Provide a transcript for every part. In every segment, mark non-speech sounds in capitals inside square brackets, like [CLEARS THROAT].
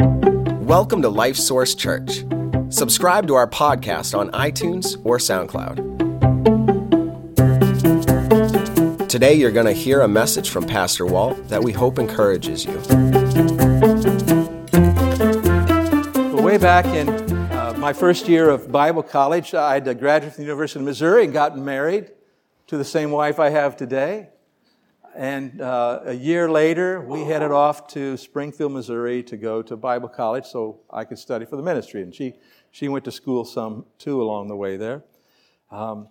Welcome to Life Source Church. Subscribe to our podcast on iTunes or SoundCloud. Today, you're going to hear a message from Pastor Walt that we hope encourages you. Way back in uh, my first year of Bible college, I had graduated from the University of Missouri and gotten married to the same wife I have today. And uh, a year later, we headed off to Springfield, Missouri to go to Bible college so I could study for the ministry. And she, she went to school some too along the way there. Um,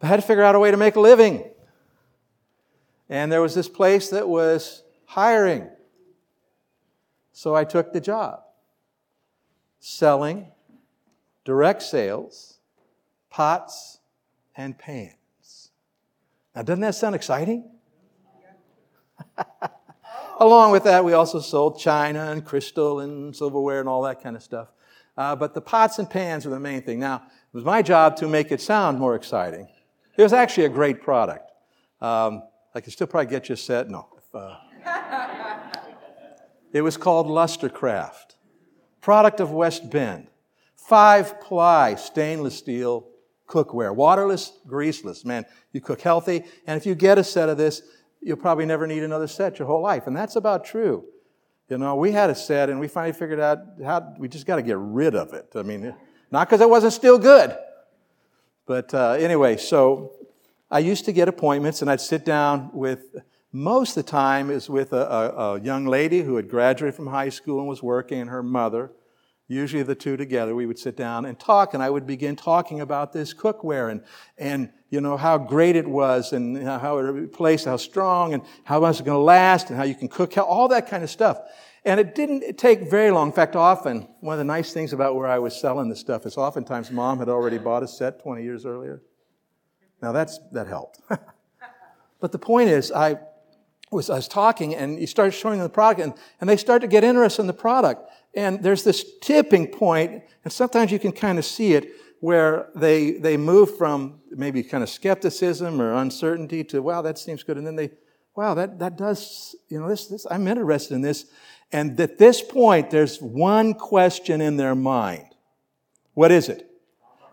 I had to figure out a way to make a living. And there was this place that was hiring. So I took the job selling direct sales, pots, and pans. Now, doesn't that sound exciting? [LAUGHS] Along with that, we also sold china and crystal and silverware and all that kind of stuff. Uh, but the pots and pans were the main thing. Now, it was my job to make it sound more exciting. It was actually a great product. Um, I could still probably get you a set. No. Uh, [LAUGHS] it was called Lustercraft, product of West Bend. Five ply stainless steel cookware, waterless, greaseless. Man, you cook healthy. And if you get a set of this, you'll probably never need another set your whole life. And that's about true. You know, we had a set and we finally figured out how we just got to get rid of it. I mean, not because it wasn't still good. But uh, anyway, so I used to get appointments and I'd sit down with, most of the time is with a, a, a young lady who had graduated from high school and was working and her mother usually the two together, we would sit down and talk, and I would begin talking about this cookware and, and you know, how great it was and how it replaced, how strong and how much it's going to last and how you can cook, how, all that kind of stuff. And it didn't take very long. In fact, often, one of the nice things about where I was selling this stuff is oftentimes mom had already bought a set 20 years earlier. Now that's, that helped. [LAUGHS] but the point is, I was, I was talking and you start showing them the product and, and they start to get interested in the product. And there's this tipping point, and sometimes you can kind of see it, where they, they move from maybe kind of skepticism or uncertainty to, wow, that seems good. And then they, wow, that, that does, you know, this, this, I'm interested in this. And at this point, there's one question in their mind. What is it?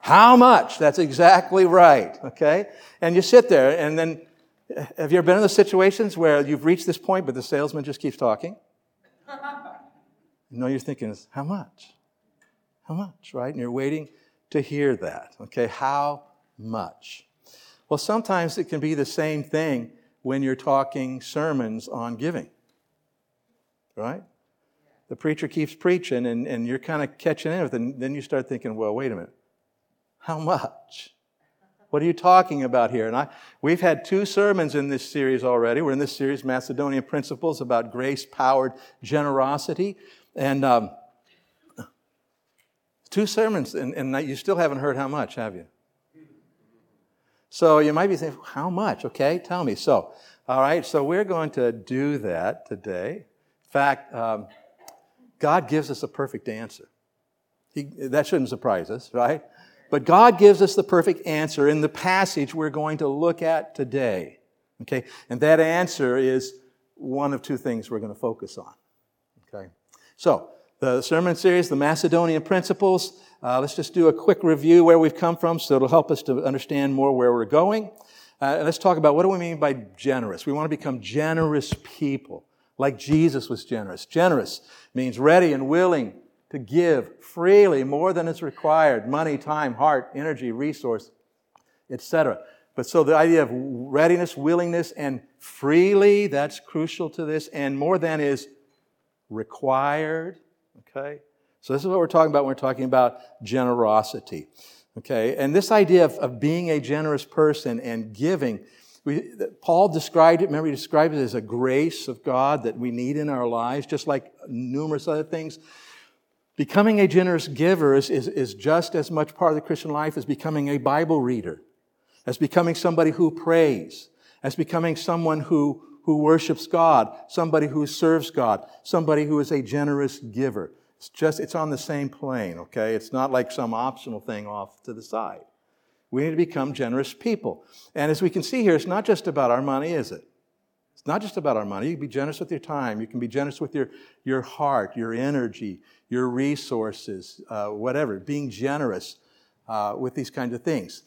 How much? That's exactly right. Okay? And you sit there, and then have you ever been in those situations where you've reached this point, but the salesman just keeps talking? You know, you're thinking, is, how much? How much, right? And you're waiting to hear that. Okay, how much? Well, sometimes it can be the same thing when you're talking sermons on giving, right? The preacher keeps preaching and, and you're kind of catching in with it. And then you start thinking, well, wait a minute. How much? What are you talking about here? And I, we've had two sermons in this series already. We're in this series, Macedonian Principles, about grace powered generosity. And um, two sermons, and, and you still haven't heard how much, have you? So you might be thinking, how much? Okay, tell me. So, all right, so we're going to do that today. In fact, um, God gives us a perfect answer. He, that shouldn't surprise us, right? But God gives us the perfect answer in the passage we're going to look at today. Okay? And that answer is one of two things we're going to focus on. So, the sermon series, the Macedonian Principles. Uh, let's just do a quick review where we've come from so it'll help us to understand more where we're going. Uh, and let's talk about what do we mean by generous? We want to become generous people, like Jesus was generous. Generous means ready and willing to give freely more than is required money, time, heart, energy, resource, etc. But so the idea of readiness, willingness, and freely, that's crucial to this. And more than is required. Okay? So this is what we're talking about when we're talking about generosity. Okay? And this idea of, of being a generous person and giving, we, Paul described it, remember he described it as a grace of God that we need in our lives, just like numerous other things. Becoming a generous giver is, is, is just as much part of the Christian life as becoming a Bible reader, as becoming somebody who prays, as becoming someone who who worships God, somebody who serves God, somebody who is a generous giver. It's just, it's on the same plane, okay? It's not like some optional thing off to the side. We need to become generous people. And as we can see here, it's not just about our money, is it? It's not just about our money. You can be generous with your time. You can be generous with your, your heart, your energy, your resources, uh, whatever. Being generous uh, with these kinds of things.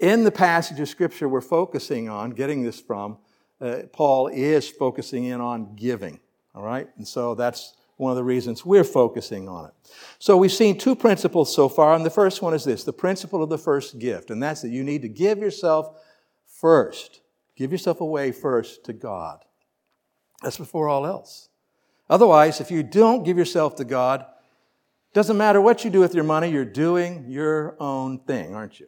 In the passage of Scripture we're focusing on, getting this from, uh, Paul is focusing in on giving. All right? And so that's one of the reasons we're focusing on it. So we've seen two principles so far, and the first one is this the principle of the first gift, and that's that you need to give yourself first. Give yourself away first to God. That's before all else. Otherwise, if you don't give yourself to God, doesn't matter what you do with your money, you're doing your own thing, aren't you?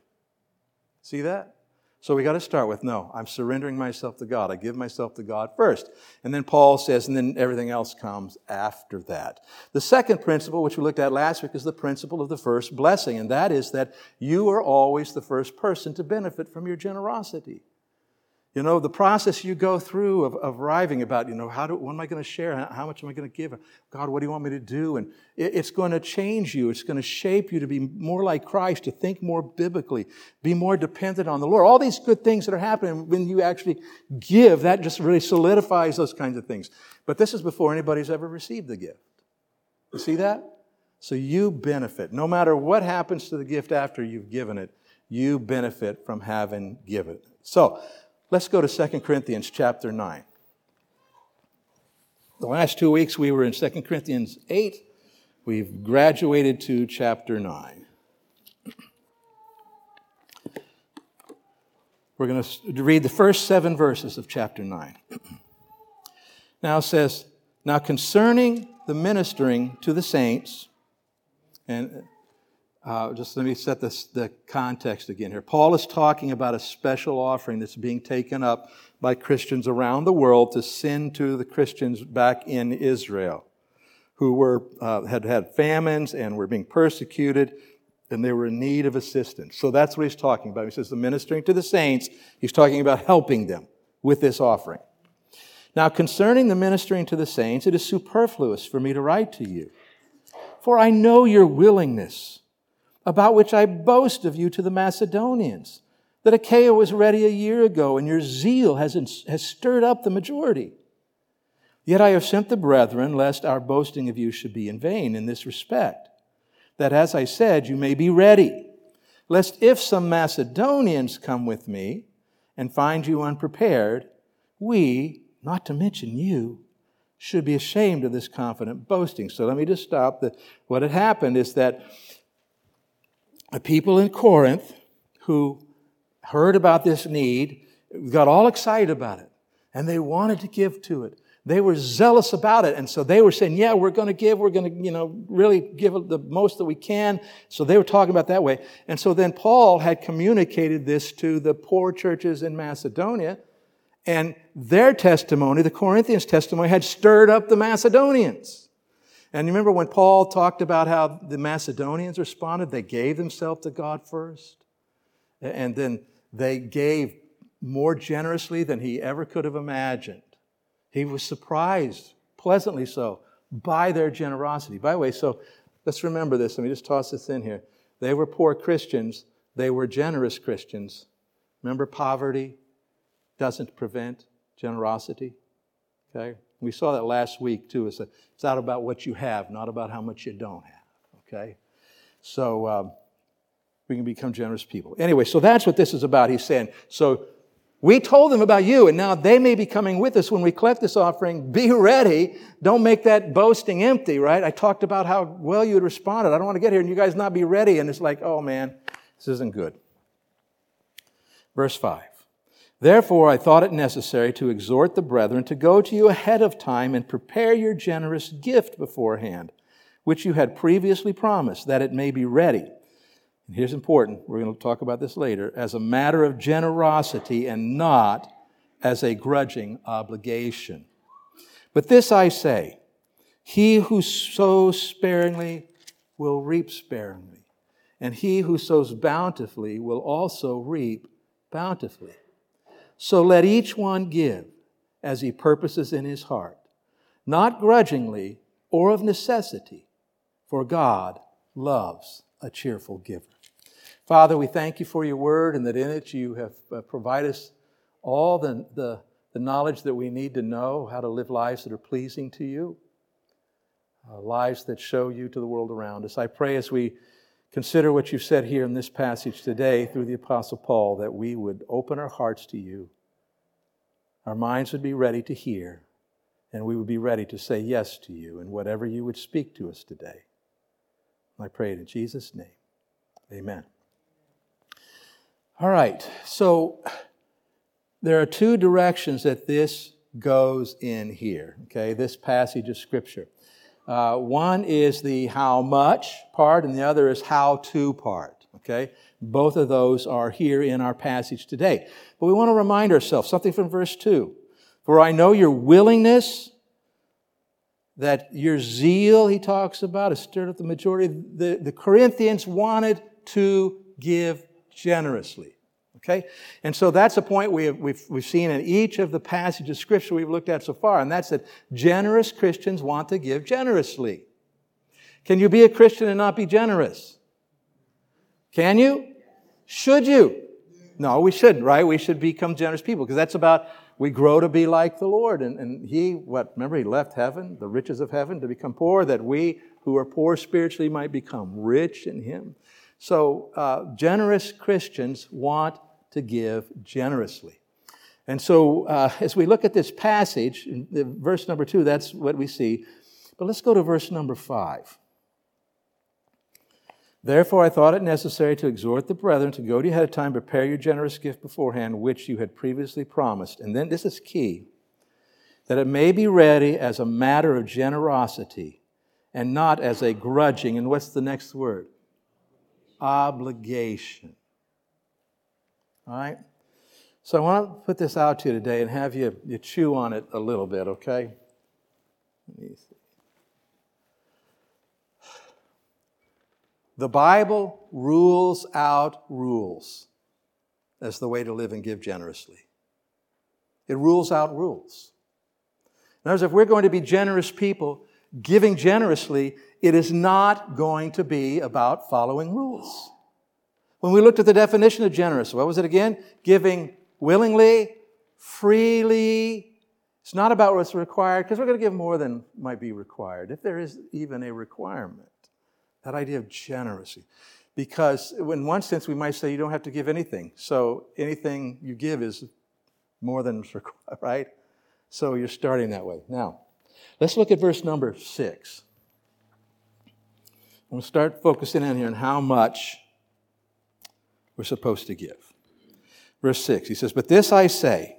See that? So we got to start with no, I'm surrendering myself to God. I give myself to God first. And then Paul says, and then everything else comes after that. The second principle, which we looked at last week, is the principle of the first blessing, and that is that you are always the first person to benefit from your generosity. You know, the process you go through of, of arriving about, you know, how do, what am I going to share? How, much am I going to give? God, what do you want me to do? And it, it's going to change you. It's going to shape you to be more like Christ, to think more biblically, be more dependent on the Lord. All these good things that are happening when you actually give, that just really solidifies those kinds of things. But this is before anybody's ever received the gift. You see that? So you benefit. No matter what happens to the gift after you've given it, you benefit from having given it. So, Let's go to 2 Corinthians chapter 9. The last two weeks we were in 2 Corinthians 8. We've graduated to chapter 9. We're going to read the first seven verses of chapter 9. [CLEARS THROAT] Now it says, Now concerning the ministering to the saints, and uh, just let me set this, the context again here. Paul is talking about a special offering that's being taken up by Christians around the world to send to the Christians back in Israel who were, uh, had had famines and were being persecuted and they were in need of assistance. So that's what he's talking about. He says the ministering to the saints, he's talking about helping them with this offering. Now, concerning the ministering to the saints, it is superfluous for me to write to you, for I know your willingness about which I boast of you to the Macedonians, that Achaia was ready a year ago, and your zeal has, has stirred up the majority. Yet I have sent the brethren, lest our boasting of you should be in vain in this respect, that as I said, you may be ready, lest if some Macedonians come with me and find you unprepared, we, not to mention you, should be ashamed of this confident boasting. So let me just stop. The, what had happened is that the people in Corinth who heard about this need got all excited about it and they wanted to give to it. They were zealous about it. And so they were saying, yeah, we're going to give. We're going to, you know, really give the most that we can. So they were talking about that way. And so then Paul had communicated this to the poor churches in Macedonia. And their testimony, the Corinthians' testimony, had stirred up the Macedonians. And you remember when Paul talked about how the Macedonians responded? They gave themselves to God first, and then they gave more generously than he ever could have imagined. He was surprised, pleasantly so, by their generosity. By the way, so let's remember this. Let me just toss this in here. They were poor Christians, they were generous Christians. Remember, poverty doesn't prevent generosity. Okay? We saw that last week too. It's, a, it's not about what you have, not about how much you don't have. Okay? So um, we can become generous people. Anyway, so that's what this is about. He's saying, so we told them about you, and now they may be coming with us when we collect this offering. Be ready. Don't make that boasting empty, right? I talked about how well you had responded. I don't want to get here and you guys not be ready. And it's like, oh man, this isn't good. Verse 5. Therefore, I thought it necessary to exhort the brethren to go to you ahead of time and prepare your generous gift beforehand, which you had previously promised, that it may be ready. And here's important, we're going to talk about this later, as a matter of generosity and not as a grudging obligation. But this I say he who sows sparingly will reap sparingly, and he who sows bountifully will also reap bountifully. So let each one give as he purposes in his heart, not grudgingly or of necessity, for God loves a cheerful giver. Father, we thank you for your word and that in it you have uh, provided us all the, the the knowledge that we need to know how to live lives that are pleasing to you, uh, lives that show you to the world around us. I pray as we consider what you've said here in this passage today through the Apostle Paul that we would open our hearts to you. Our minds would be ready to hear, and we would be ready to say yes to you in whatever you would speak to us today. I pray it in Jesus' name. Amen. All right, so there are two directions that this goes in here, okay, this passage of Scripture. Uh, one is the how much part, and the other is how to part, okay? Both of those are here in our passage today. But we want to remind ourselves something from verse 2. For I know your willingness that your zeal, he talks about, has stirred up the majority. The, the Corinthians wanted to give generously. Okay? And so that's a point we have, we've, we've seen in each of the passages of Scripture we've looked at so far, and that's that generous Christians want to give generously. Can you be a Christian and not be generous? Can you? Should you? No, we shouldn't, right? We should become generous people because that's about we grow to be like the Lord. And, and He, what, remember, He left heaven, the riches of heaven, to become poor, that we who are poor spiritually might become rich in Him. So, uh, generous Christians want to give generously. And so, uh, as we look at this passage, verse number two, that's what we see. But let's go to verse number five. Therefore, I thought it necessary to exhort the brethren to go to you ahead of time, prepare your generous gift beforehand, which you had previously promised. And then this is key that it may be ready as a matter of generosity and not as a grudging. And what's the next word? Obligation. All right? So I want to put this out to you today and have you, you chew on it a little bit, okay? The Bible rules out rules as the way to live and give generously. It rules out rules. In other words, if we're going to be generous people, giving generously, it is not going to be about following rules. When we looked at the definition of generous, what was it again? Giving willingly, freely. It's not about what's required, because we're going to give more than might be required, if there is even a requirement. That idea of generosity. Because in one sense, we might say you don't have to give anything. So anything you give is more than required, right? So you're starting that way. Now, let's look at verse number six. We'll start focusing in here on how much we're supposed to give. Verse 6, he says, But this I say,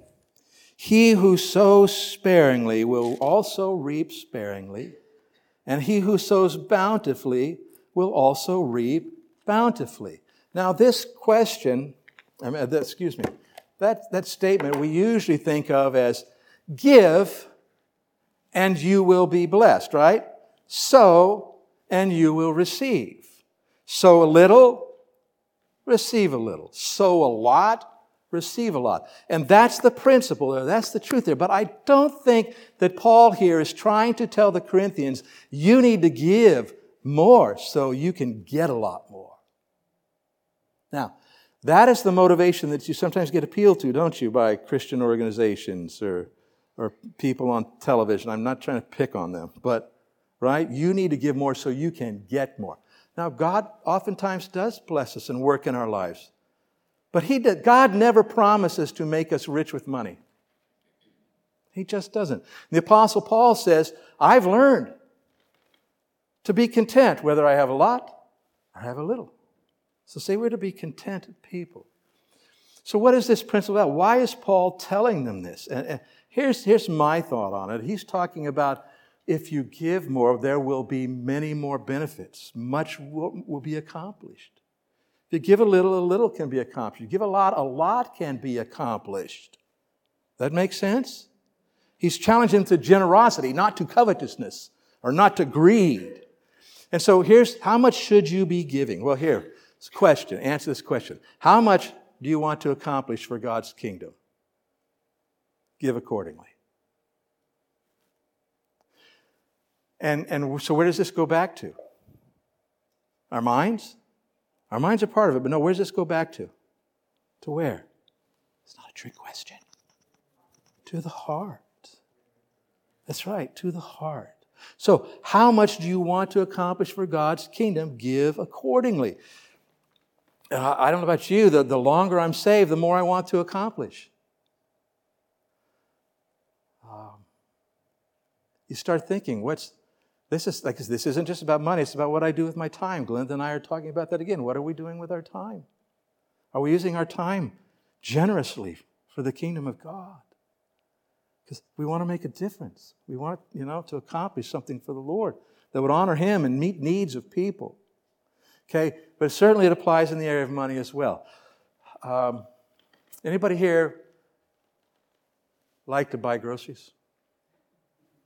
he who sows sparingly will also reap sparingly, and he who sows bountifully will also reap bountifully. Now, this question, I mean, excuse me, that, that statement we usually think of as give and you will be blessed, right? Sow and you will receive. Sow a little, receive a little. Sow a lot, receive a lot. And that's the principle there. That's the truth there. But I don't think that Paul here is trying to tell the Corinthians, you need to give more so you can get a lot more. Now, that is the motivation that you sometimes get appealed to, don't you, by Christian organizations or, or people on television. I'm not trying to pick on them, but, right? You need to give more so you can get more. Now, God oftentimes does bless us and work in our lives, but he did, God never promises to make us rich with money. He just doesn't. The Apostle Paul says, I've learned to be content, whether I have a lot or have a little. So say we're to be contented people. So what is this principle about? Why is Paul telling them this? And here's, here's my thought on it. He's talking about if you give more, there will be many more benefits. Much will, will be accomplished. If you give a little, a little can be accomplished. You give a lot, a lot can be accomplished. That makes sense? He's challenging to generosity, not to covetousness or not to greed. And so here's how much should you be giving? Well, here, question. Answer this question. How much do you want to accomplish for God's kingdom? Give accordingly. And, and so where does this go back to? Our minds? Our minds are part of it, but no, where does this go back to? To where? It's not a trick question. To the heart. That's right, to the heart. So, how much do you want to accomplish for God's kingdom? Give accordingly. Uh, I don't know about you, the, the longer I'm saved, the more I want to accomplish. Um, you start thinking, what's this is like this isn't just about money, it's about what I do with my time. Glenda and I are talking about that again. What are we doing with our time? Are we using our time generously for the kingdom of God? Because we want to make a difference. We want, you know, to accomplish something for the Lord that would honor Him and meet needs of people. Okay, but certainly it applies in the area of money as well. Um, anybody here like to buy groceries?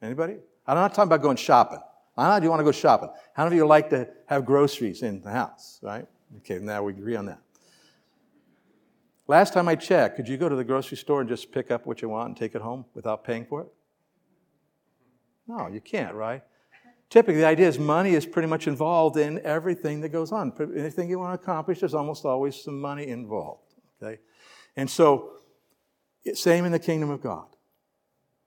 Anybody? I'm not talking about going shopping. How do you want to go shopping? How many of you like to have groceries in the house, right? Okay, now we agree on that. Last time I checked, could you go to the grocery store and just pick up what you want and take it home without paying for it? No, you can't, right? Typically, the idea is money is pretty much involved in everything that goes on. Anything you want to accomplish, there's almost always some money involved. Okay? And so, same in the kingdom of God.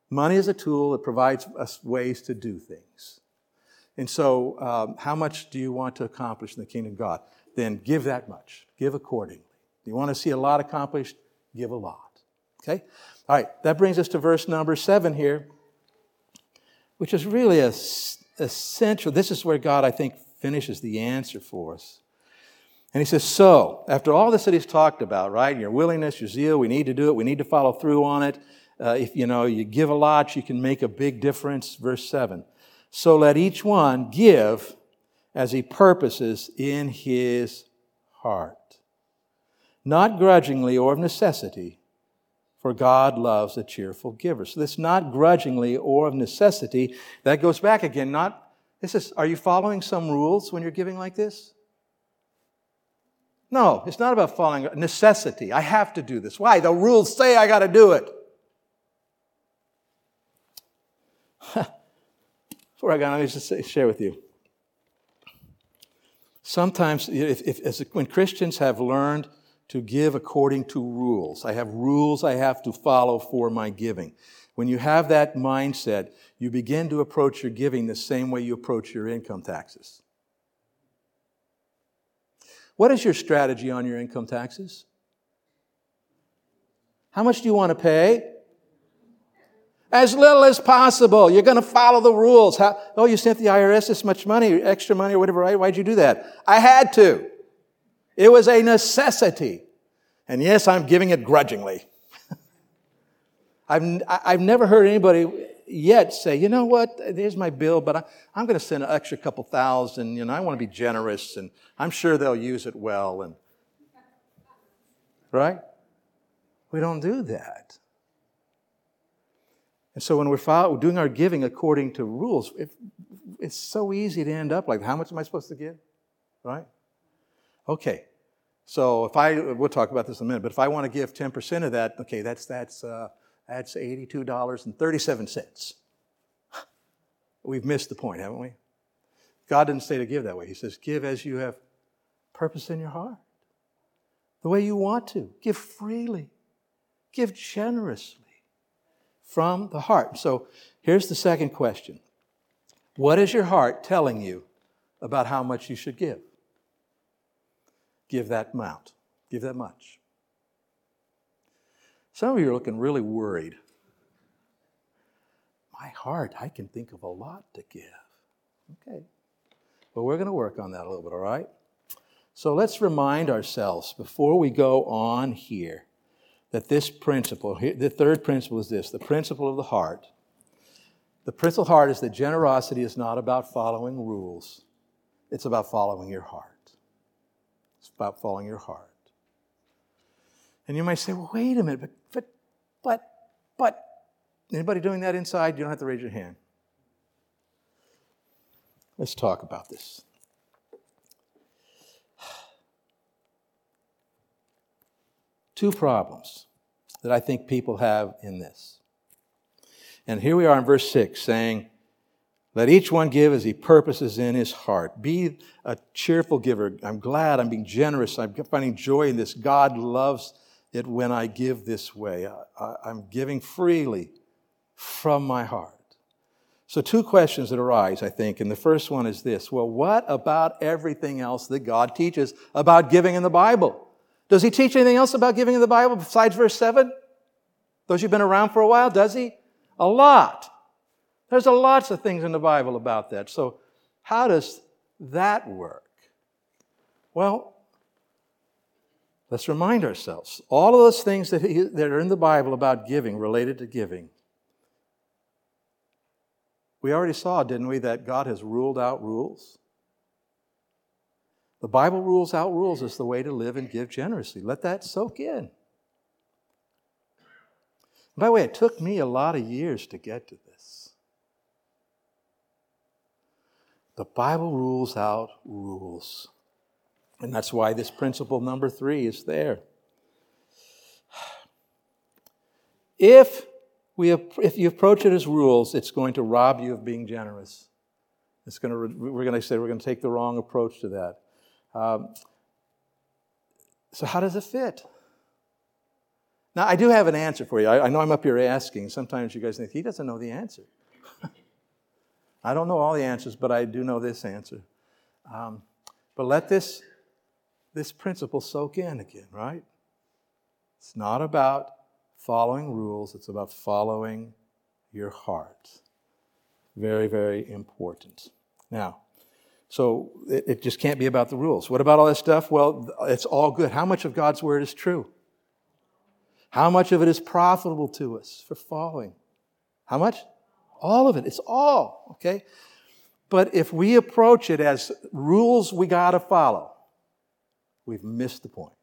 Money is a tool that provides us ways to do things. And so, um, how much do you want to accomplish in the kingdom of God? Then give that much. Give accordingly. Do you want to see a lot accomplished? Give a lot. Okay? All right, that brings us to verse number seven here, which is really a, essential. This is where God, I think, finishes the answer for us. And he says, So, after all this that he's talked about, right? Your willingness, your zeal, we need to do it, we need to follow through on it. Uh, if you know you give a lot, you can make a big difference. Verse 7. So let each one give as he purposes in his heart, not grudgingly or of necessity, for God loves a cheerful giver. So this not grudgingly or of necessity, that goes back again, not, this is, are you following some rules when you're giving like this? No, it's not about following necessity. I have to do this. Why? The rules say I got to do it. [LAUGHS] Before I go, let me just say, share with you. Sometimes, if, if, as, when Christians have learned to give according to rules, I have rules I have to follow for my giving. When you have that mindset, you begin to approach your giving the same way you approach your income taxes. What is your strategy on your income taxes? How much do you want to pay? As little as possible. You're going to follow the rules. How, oh, you sent the IRS this much money, extra money or whatever, right? Why'd you do that? I had to. It was a necessity. And yes, I'm giving it grudgingly. [LAUGHS] I've, I've never heard anybody yet say, you know what, there's my bill, but I, I'm going to send an extra couple thousand. You know, I want to be generous, and I'm sure they'll use it well. And [LAUGHS] right? We don't do that. And so when we're doing our giving according to rules, it, it's so easy to end up like, how much am I supposed to give? Right? Okay. So if I, we'll talk about this in a minute, but if I want to give 10% of that, okay, that's, that's, uh, that's $82.37. We've missed the point, haven't we? God didn't say to give that way. He says, give as you have purpose in your heart, the way you want to. Give freely, give generously from the heart. So here's the second question What is your heart telling you about how much you should give? Give that amount, give that much. Some of you are looking really worried. My heart, I can think of a lot to give. Okay. But we're going to work on that a little bit, all right? So let's remind ourselves before we go on here that this principle, the third principle is this the principle of the heart. The principle of the heart is that generosity is not about following rules, it's about following your heart. It's about following your heart. And you might say, well, wait a minute, but, but, but, but, anybody doing that inside? You don't have to raise your hand. Let's talk about this. Two problems that I think people have in this. And here we are in verse 6 saying, Let each one give as he purposes in his heart. Be a cheerful giver. I'm glad, I'm being generous, I'm finding joy in this. God loves it when I give this way. I, am giving freely from my heart. So, two questions that arise, I think. And the first one is this Well, what about everything else that God teaches about giving in the Bible? Does he teach anything else about giving in the Bible besides verse 7? Those you've been around for a while, does he? A lot. There's a lots of things in the Bible about that. So, how does that work? Well, let's remind ourselves all of those things that, he, that are in the Bible about giving, related to giving. We already saw, didn't we, that God has ruled out rules? The Bible rules out rules as the way to live and give generously. Let that soak in. By the way, it took me a lot of years to get to this. The Bible rules out rules. And that's why this principle number three is there. If, we, if you approach it as rules, it's going to rob you of being generous. It's going to, we're going to say we're going to take the wrong approach to that. Um, so, how does it fit? Now, I do have an answer for you. I, I know I'm up here asking. Sometimes you guys think, he doesn't know the answer. [LAUGHS] I don't know all the answers, but I do know this answer. Um, but let this, this principle soak in again, right? It's not about following rules, it's about following your heart. Very, very important. Now, so it, it, just can't be about the rules. What about all that stuff? Well, it's all good. How much of God's word is true? How much of it is profitable to us for following? How much? All of it. It's all, okay? But if we approach it as rules we got to follow, we've missed the point.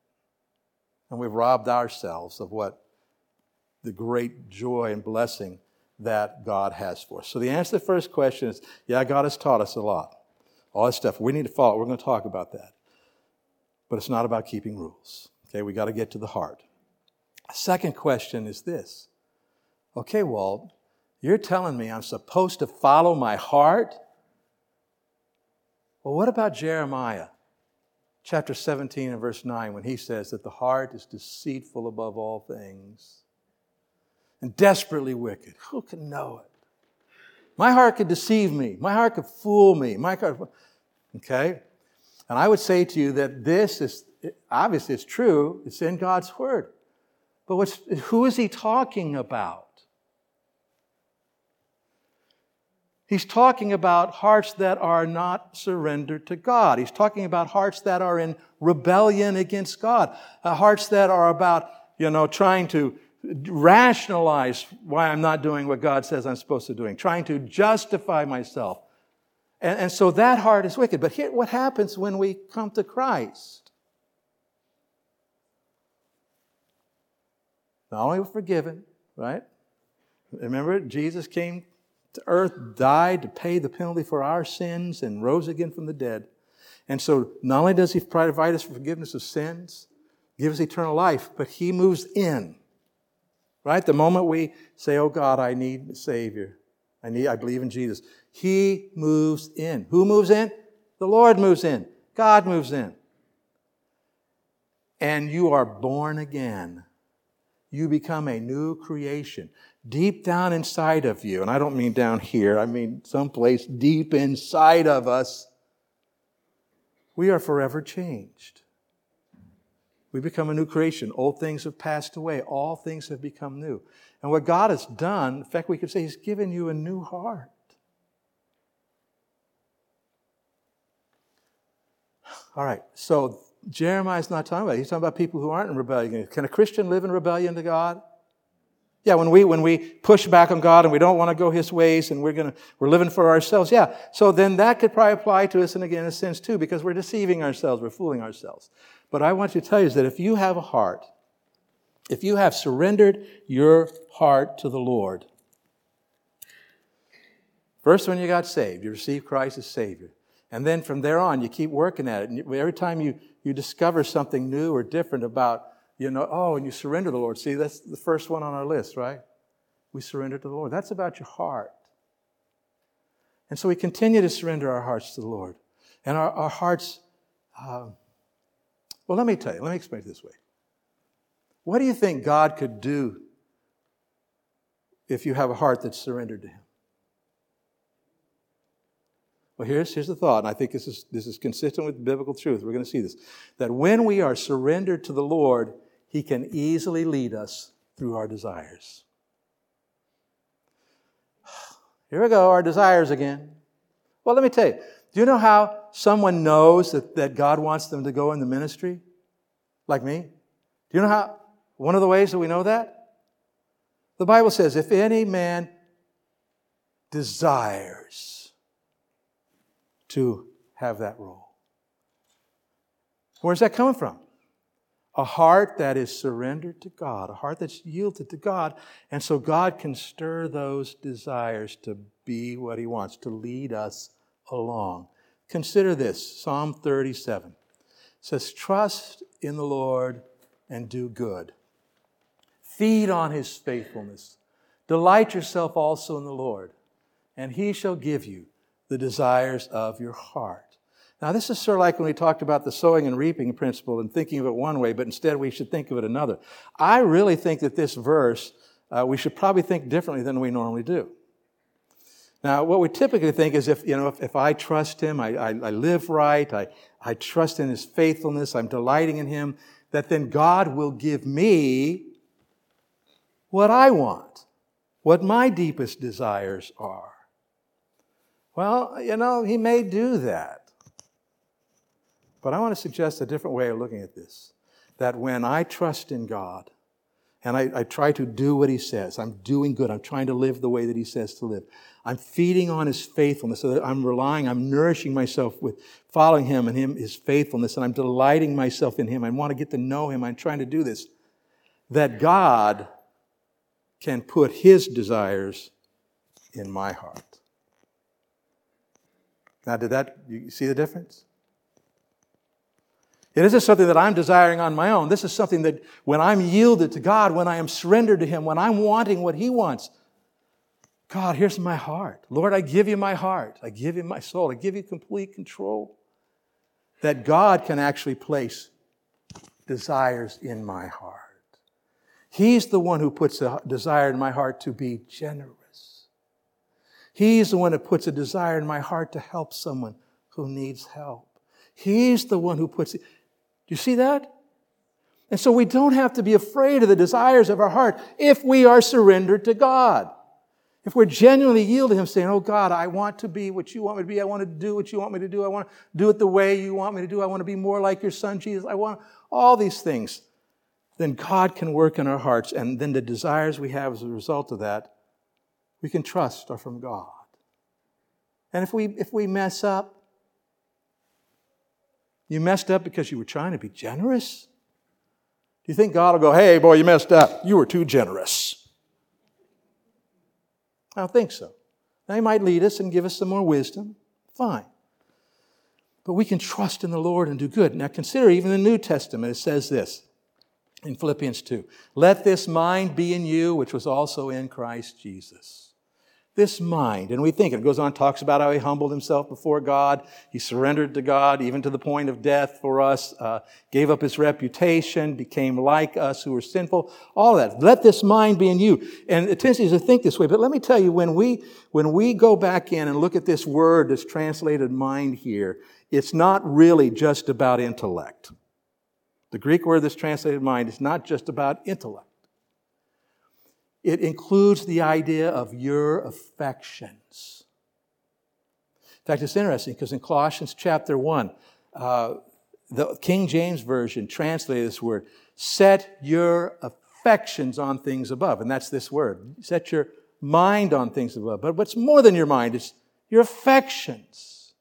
And we've robbed ourselves of what the great joy and blessing that God has for us. So the answer to the first question is yeah, God has taught us a lot. All that stuff. We need to follow. We're going to talk about that. But it's not about keeping rules. Okay, we got to get to the heart. Second question is this Okay, Walt, you're telling me I'm supposed to follow my heart? Well, what about Jeremiah chapter 17 and verse 9 when he says that the heart is deceitful above all things and desperately wicked? Who can know it? My heart could deceive me. My heart could fool me. My heart, okay? And I would say to you that this is obviously it's true. It's in God's word. But what's, who is he talking about? He's talking about hearts that are not surrendered to God. He's talking about hearts that are in rebellion against God. Uh, hearts that are about, you know, trying to rationalize why I'm not doing what God says I'm supposed to doing, trying to justify myself. And, and so that heart is wicked. But here, what happens when we come to Christ? Not only we're forgiven, right? Remember, Jesus came to earth, died to pay the penalty for our sins, and rose again from the dead. And so, not only does He provide us forgiveness of sins, give us eternal life, but He moves in. Right? The moment we say, Oh God, I need a Savior, I, need, I believe in Jesus, He moves in. Who moves in? The Lord moves in. God moves in. And you are born again you become a new creation. Deep down inside of you, and I don't mean down here, I mean someplace deep inside of us, we are forever changed. We become a new creation. Old things have passed away, all things have become new. And what God has done, in fact, we could say He's given you a new heart. All right, so Jeremiah's not talking about. He's talking about people who aren't in rebellion. Can a Christian live in rebellion to God? Yeah, when we when we push back on God and we don't want to go His ways and we're gonna we're living for ourselves. Yeah, so then that could probably apply to us, and again, in a sense too, because we're deceiving ourselves, we're fooling ourselves. But I want to tell you is that if you have a heart, if you have surrendered your heart to the Lord, first when you got saved, you received Christ as Savior. And then from there on, you keep working at it. And every time you, you discover something new or different about, you know, oh, and you surrender to the Lord. See, that's the first one on our list, right? We surrender to the Lord. That's about your heart. And so we continue to surrender our hearts to the Lord. And our, our hearts, uh, well, let me tell you, let me explain it this way. What do you think God could do if you have a heart that's surrendered to Him? Well, here's, here's the thought, and I think this is, this is consistent with biblical truth. We're going to see this. That when we are surrendered to the Lord, He can easily lead us through our desires. [SIGHS] Here we go, our desires again. Well, let me tell you, do you know how someone knows that, that God wants them to go in the ministry? Like me? Do you know how? One of the ways that we know that? The Bible says, if any man desires to have that role. Where's that coming from? A heart that is surrendered to God, a heart that's yielded to God. And so God can stir those desires to be what He wants, to lead us along. Consider this Psalm 37 it says, Trust in the Lord and do good. Feed on His faithfulness. Delight yourself also in the Lord, and He shall give you the desires of your heart. Now, this is sort of like when we talked about the sowing and reaping principle and thinking of it one way, but instead we should think of it another. I really think that this verse, uh, we should probably think differently than we normally do. Now, what we typically think is if, you know, if, if I trust him, I, I, I live right, I, I trust in his faithfulness, I'm delighting in him, that then God will give me what I want, what my deepest desires are. Well, you know, he may do that. But I want to suggest a different way of looking at this. That when I trust in God, and I, I, try to do what he says. I'm doing good. I'm trying to live the way that he says to live. I'm feeding on his faithfulness so that I'm relying, I'm nourishing myself with following him and him, his faithfulness, and I'm delighting myself in him. I want to get to know him. I'm trying to do this. That God can put his desires in my heart. Now, did that, you see the difference? It isn't something that I'm desiring on my own. This is something that when I'm yielded to God, when I am surrendered to Him, when I'm wanting what He wants, God, here's my heart. Lord, I give you my heart. I give you my soul. I give you complete control. That God can actually place desires in my heart. He's the one who puts a desire in my heart to be generous. He's the one that puts a desire in my heart to help someone who needs help. He's the one who puts it. Do you see that? And so we don't have to be afraid of the desires of our heart if we are surrendered to God. If we're genuinely yielded to Him, saying, Oh God, I want to be what you want me to be. I want to do what you want me to do. I want to do it the way you want me to do. I want to be more like your Son, Jesus. I want all these things. Then God can work in our hearts, and then the desires we have as a result of that, we can trust are from God. And if we, if we mess up, you messed up because you were trying to be generous? Do you think God will go, hey, boy, you messed up. You were too generous? I don't think so. Now, He might lead us and give us some more wisdom. Fine. But we can trust in the Lord and do good. Now, consider even the New Testament. It says this in Philippians 2 Let this mind be in you, which was also in Christ Jesus this mind. And we think, it goes on, talks about how he humbled himself before God. He surrendered to God, even to the point of death for us, uh, gave up his reputation, became like us who were sinful, all that. Let this mind be in you. And it tends to think this way, but let me tell you, when we, when we go back in and look at this word that's translated mind here, it's not really just about intellect. The Greek word that's translated mind is not just about intellect. It includes the idea of your affections. In fact, it's interesting because in Colossians chapter 1, uh, the King James Version translated this word, set your affections on things above. And that's this word. Set your mind on things above. But what's more than your mind? is your affections.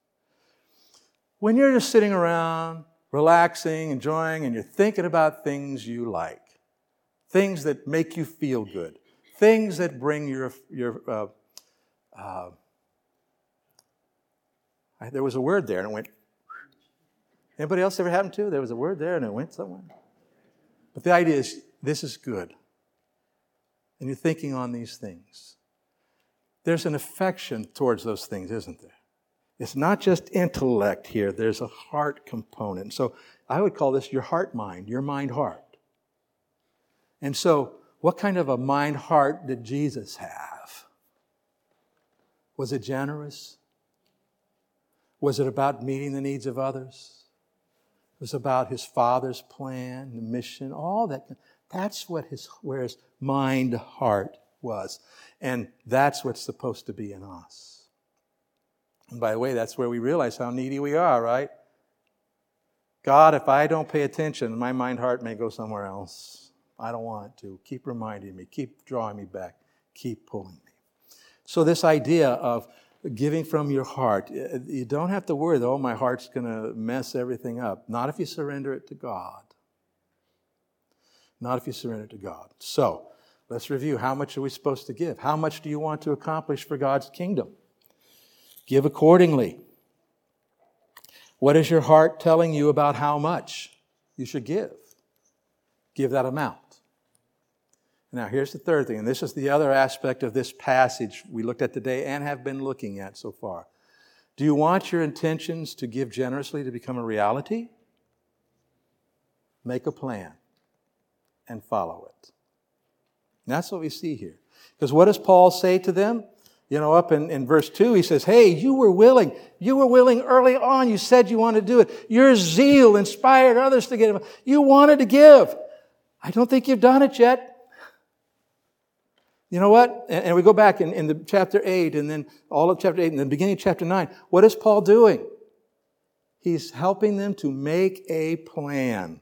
When you're just sitting around, relaxing, enjoying, and you're thinking about things you like, things that make you feel good, things that bring your, your uh, uh, there was a word there and it went. Anybody else ever happened to? There was a word there and it went somewhere. But the idea is this is good. And you're thinking on these things. There's an affection towards those things, isn't there? It's not just intellect here, there's a heart component. So I would call this your heart mind, your mind heart. And so, what kind of a mind heart did Jesus have? Was it generous? Was it about meeting the needs of others? It was about his father's plan, the mission, all that. That's what his, where his mind heart was. And that's what's supposed to be in us. And by the way, that's where we realize how needy we are, right? God, if I don't pay attention, my mind heart may go somewhere else. I don't want to. Keep reminding me, keep drawing me back, keep pulling me. So, this idea of giving from your heart, eh, eh, you don't have to worry, that, oh, my heart's going to mess everything up. Not if you surrender it to God. Not if you surrender it to God. So, let's review. How much are we supposed to give? How much do you want to accomplish for God's kingdom? Give accordingly. What is your heart telling you about how much you should give? Give that amount. Now, here's the third thing, and this is the other aspect of this passage we looked at today and have been looking at so far. Do you want your intentions to give generously to become a reality? Make a plan and follow it. And that's what we see here. Because what does Paul say to them? You know, up in, in verse 2, he says, Hey, you were willing. You were willing early on. You said you wanted to do it. Your zeal inspired others to give. You wanted to give. I don't think you've done it yet. You know what? And, we go back in, in the chapter 8 and then all of chapter 8 and the beginning of chapter 9. What is Paul doing? He's helping them to make a plan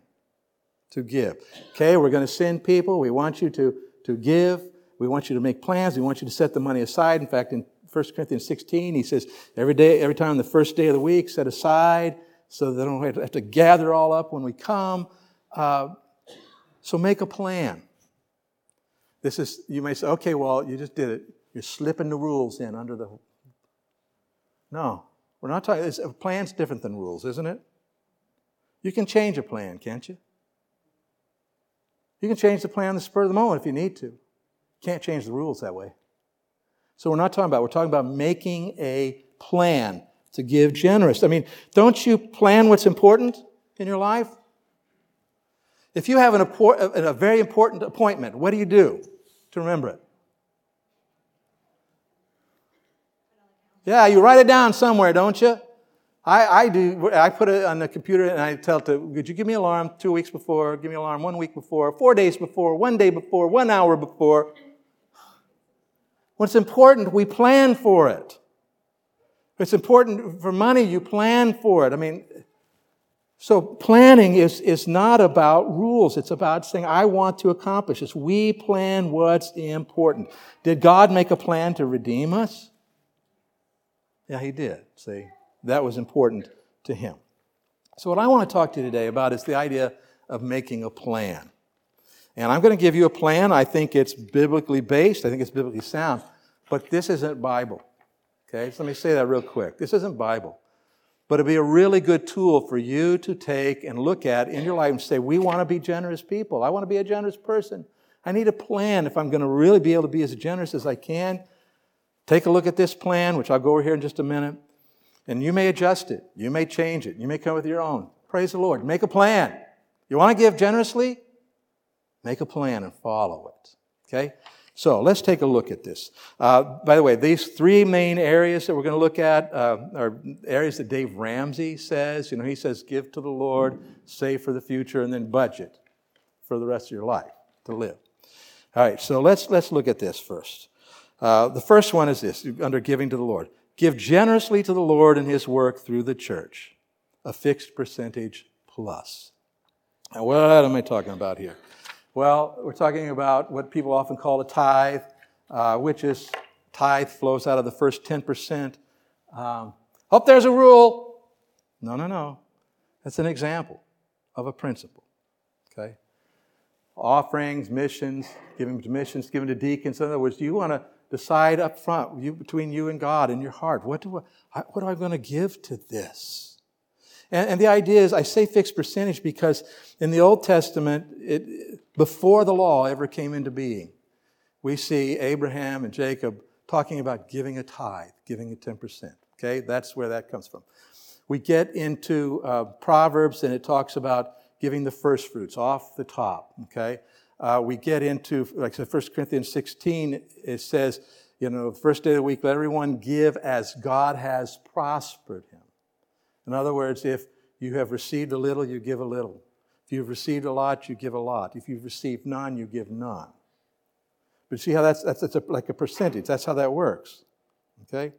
to give. Okay, we're going to send people. We want you to, to give. We want you to make plans. We want you to set the money aside. In fact, in 1 Corinthians 16, he says, every day, every time the first day of the week, set aside so they don't have to gather all up when we come. Uh, so make a plan. This is, you may say, okay, well, you just did it. You're slipping the rules in under the. No, we're not talking. A plan's different than rules, isn't it? You can change a plan, can't you? You can change the plan on the spur of the moment if you need to. Can't change the rules that way. So we're not talking about, we're talking about making a plan to give generous. I mean, don't you plan what's important in your life? If you have an, a very important appointment, what do you do to remember it? Yeah, you write it down somewhere, don't you? I, I do. I put it on the computer and I tell it to, would you give me an alarm two weeks before, give me an alarm one week before, four days before, one day before, one hour before. When it's important, we plan for it. It's important for money, you plan for it. I mean, so planning is, is not about rules. It's about saying, I want to accomplish this. We plan what's important. Did God make a plan to redeem us? Yeah, he did. See, that was important to him. So what I want to talk to you today about is the idea of making a plan. And I'm going to give you a plan. I think it's biblically based. I think it's biblically sound. But this isn't Bible. Okay, so let me say that real quick. This isn't Bible. But it'd be a really good tool for you to take and look at in your life and say, we want to be generous people. I want to be a generous person. I need a plan if I'm going to really be able to be as generous as I can. Take a look at this plan, which I'll go over here in just a minute. And you may adjust it. You may change it. You may come with your own. Praise the Lord. Make a plan. You want to give generously? Make a plan and follow it. Okay? So let's take a look at this. Uh, by the way, these three main areas that we're going to look at uh, are areas that Dave Ramsey says. You know, he says give to the Lord, save for the future, and then budget for the rest of your life to live. All right, so let's, let's look at this first. Uh, the first one is this under giving to the Lord. Give generously to the Lord and his work through the church, a fixed percentage plus. Now, what am I talking about here? Well, we're talking about what people often call a tithe, uh, which is tithe flows out of the first 10%. Um, hope there's a rule. No, no, no. That's an example of a principle. Okay? Offerings, missions, giving to missions, giving to deacons. In other words, do you want to decide up front you, between you and God in your heart what, do I, what am I going to give to this? And, and, the idea is, I say fixed percentage because in the Old Testament, it, before the law ever came into being, we see Abraham and Jacob talking about giving a tithe, giving a 10%. Okay, that's where that comes from. We get into uh, Proverbs and it talks about giving the first fruits off the top. Okay, uh, we get into, like I said, 1 Corinthians 16, it says, you know, first day of the week, let everyone give as God has prospered. In other words, if you have received a little, you give a little. If you've received a lot, you give a lot. If you've received none, you give none. But see how that's, that's, that's a, like a percentage. That's how that works. Okay?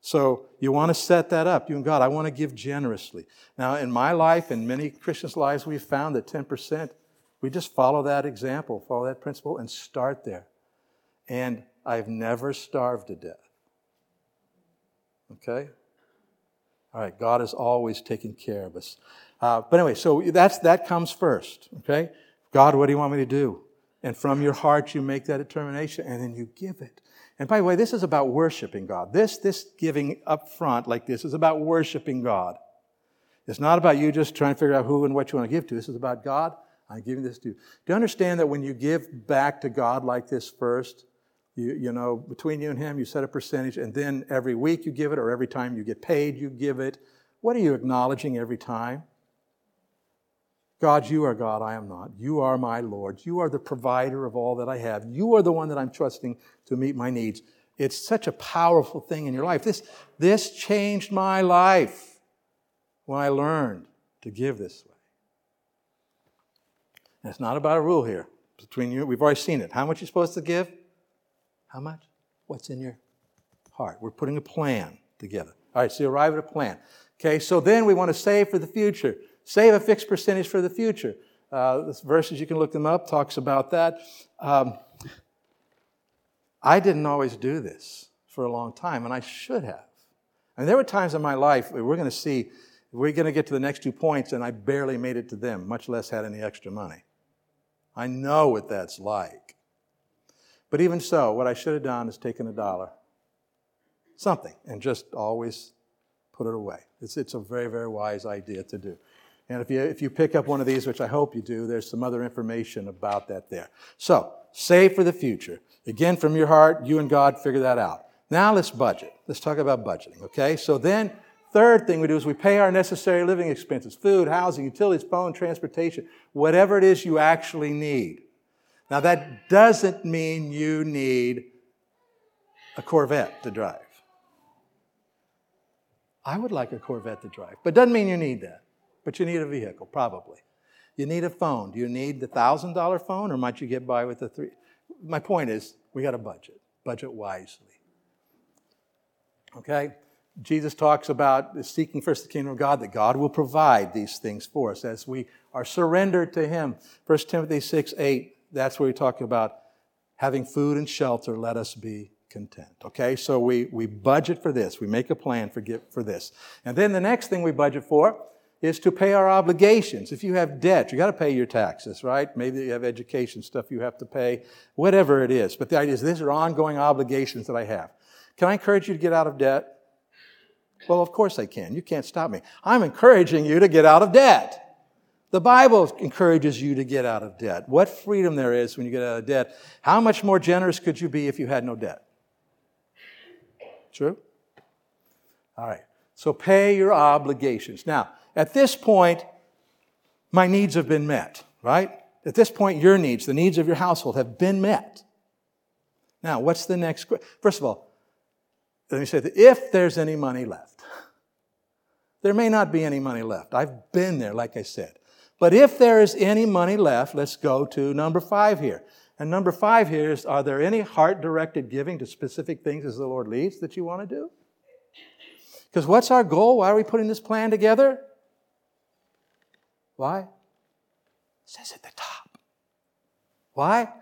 So you want to set that up. You and God, I want to give generously. Now, in my life and many Christians' lives, we've found that 10%, we just follow that example, follow that principle, and start there. And I've never starved to death. Okay? All right, God is always taking care of us. Uh, but anyway, so that's, that comes first. Okay? God, what do you want me to do? And from your heart, you make that determination, and then you give it. And by the way, this is about worshiping God. This, this giving up front like this is about worshiping God. It's not about you just trying to figure out who and what you want to give to. This is about God, I'm giving this to you. Do you understand that when you give back to God like this first, you, you know, between you and Him, you set a percentage, and then every week you give it, or every time you get paid, you give it. What are you acknowledging every time? God, you are God, I am not. You are my Lord. You are the provider of all that I have. You are the one that I'm trusting to meet my needs. It's such a powerful thing in your life. This, this changed my life when I learned to give this way. And it's not about a rule here between you. We've already seen it. How much you're you supposed to give? How much? What's in your heart? We're putting a plan together. All right, so you arrive at a plan. Okay, so then we want to save for the future. Save a fixed percentage for the future. Uh, this verses, you can look them up, talks about that. Um, I didn't always do this for a long time, and I should have. And there were times in my life, we're going to see, we're going to get to the next two points, and I barely made it to them, much less had any extra money. I know what that's like. But even so, what I should have done is taken a dollar, something, and just always put it away. It's, it's a very, very wise idea to do. And if you, if you pick up one of these, which I hope you do, there's some other information about that there. So, save for the future. Again, from your heart, you and God figure that out. Now let's budget. Let's talk about budgeting, okay? So then, third thing we do is we pay our necessary living expenses food, housing, utilities, phone, transportation, whatever it is you actually need. Now, that doesn't mean you need a Corvette to drive. I would like a Corvette to drive, but doesn't mean you need that but you need a vehicle, probably. You need a phone. Do you need the $1,000 phone or might you get by with the three? My point is, we got a budget. Budget wisely. Okay? Jesus talks about seeking first the kingdom of God, that God will provide these things for us as we are surrendered to Him. 1 Timothy 6 8, that's where we talk about having food and shelter, let us be content. Okay, so we, we budget for this, we make a plan for, for this. And then the next thing we budget for is to pay our obligations. If you have debt, you got to pay your taxes, right? Maybe you have education stuff you have to pay, whatever it is. But the idea is these are ongoing obligations that I have. Can I encourage you to get out of debt? Well, of course I can. You can't stop me. I'm encouraging you to get out of debt. The Bible encourages you to get out of debt. What freedom there is when you get out of debt. How much more generous could you be if you had no debt? True? All right. So pay your obligations. Now, at this point, my needs have been met, right? At this point, your needs, the needs of your household have been met. Now, what's the next? First of all, let me say that if there's any money left, there may not be any money left. I've been there, like I said. But if there is any money left, let's go to number five here. And number five here is Are there any heart directed giving to specific things as the Lord leads that you want to do? Because what's our goal? Why are we putting this plan together? Why? It says at the top. Why?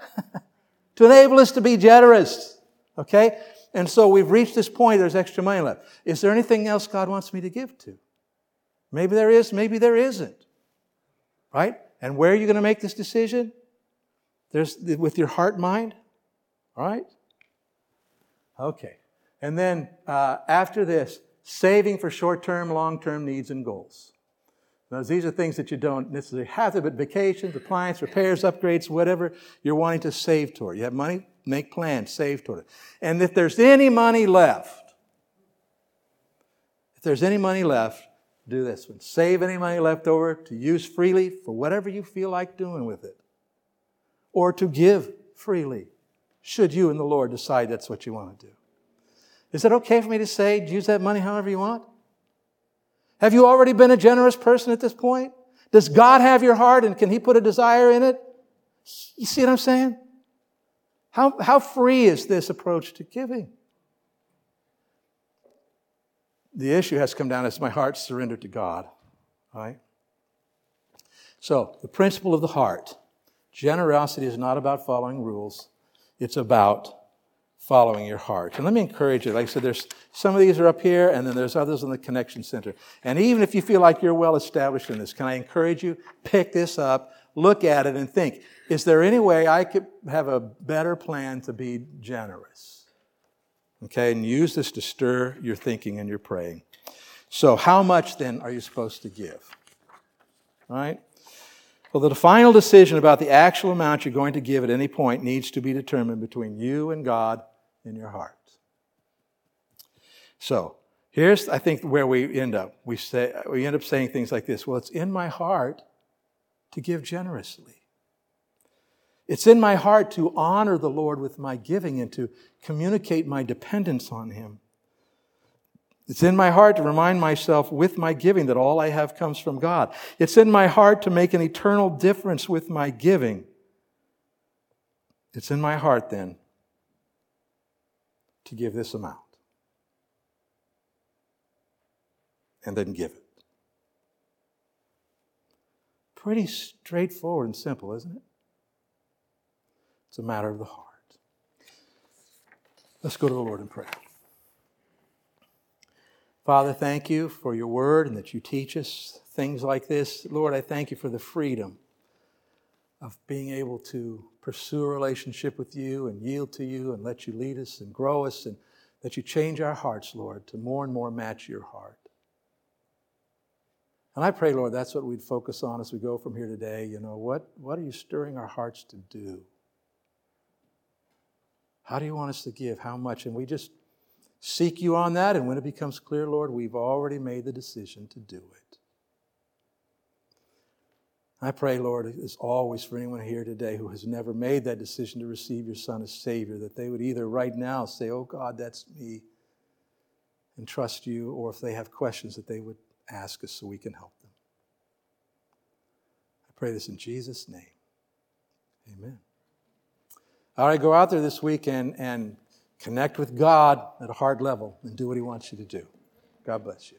[LAUGHS] to enable us to be generous. Okay? And so we've reached this point, there's extra money left. Is there anything else God wants me to give to? Maybe there is, maybe there isn't. Right? And where are you going to make this decision? There's with your heart mind. All right? Okay. And then uh, after this, saving for short term, long term needs and goals. Now, these are things that you don't necessarily have to, but vacations, appliance, repairs, upgrades, whatever you're wanting to save toward. You have money, make plans, save toward it. And if there's any money left, if there's any money left, do this one. Save any money left over to use freely for whatever you feel like doing with it. or to give freely, should you and the Lord decide that's what you want to do. Is it okay for me to say, use that money however you want? Have you already been a generous person at this point? Does God have your heart and can He put a desire in it? You see what I'm saying? How, how free is this approach to giving? The issue has come down as my heart surrendered to God. Right? So, the principle of the heart. Generosity is not about following rules, it's about following your heart. And let me encourage you. Like I said, there's some of these are up here, and then there's others in the connection center. And even if you feel like you're well established in this, can I encourage you? Pick this up, look at it, and think: Is there any way I could have a better plan to be generous? Okay, and use this to stir your thinking and your praying. So, how much then are you supposed to give? All right? Well, the final decision about the actual amount you're going to give at any point needs to be determined between you and God in your heart. So, here's, I think, where we end up. We, say, we end up saying things like this Well, it's in my heart to give generously. It's in my heart to honor the Lord with my giving and to communicate my dependence on Him. It's in my heart to remind myself with my giving that all I have comes from God. It's in my heart to make an eternal difference with my giving. It's in my heart then to give this amount and then give it. Pretty straightforward and simple, isn't it? It's a matter of the heart. Let's go to the Lord in prayer. Father, thank you for your word and that you teach us things like this. Lord, I thank you for the freedom of being able to pursue a relationship with you and yield to you and let you lead us and grow us and that you change our hearts, Lord, to more and more match your heart. And I pray, Lord, that's what we'd focus on as we go from here today. You know, what, what are you stirring our hearts to do? How do you want us to give? How much? And we just seek you on that. And when it becomes clear, Lord, we've already made the decision to do it. I pray, Lord, as always, for anyone here today who has never made that decision to receive your Son as Savior, that they would either right now say, Oh God, that's me, and trust you, or if they have questions, that they would ask us so we can help them. I pray this in Jesus' name. Amen. All right, go out there this week and, and connect with God at a hard level and do what He wants you to do. God bless you.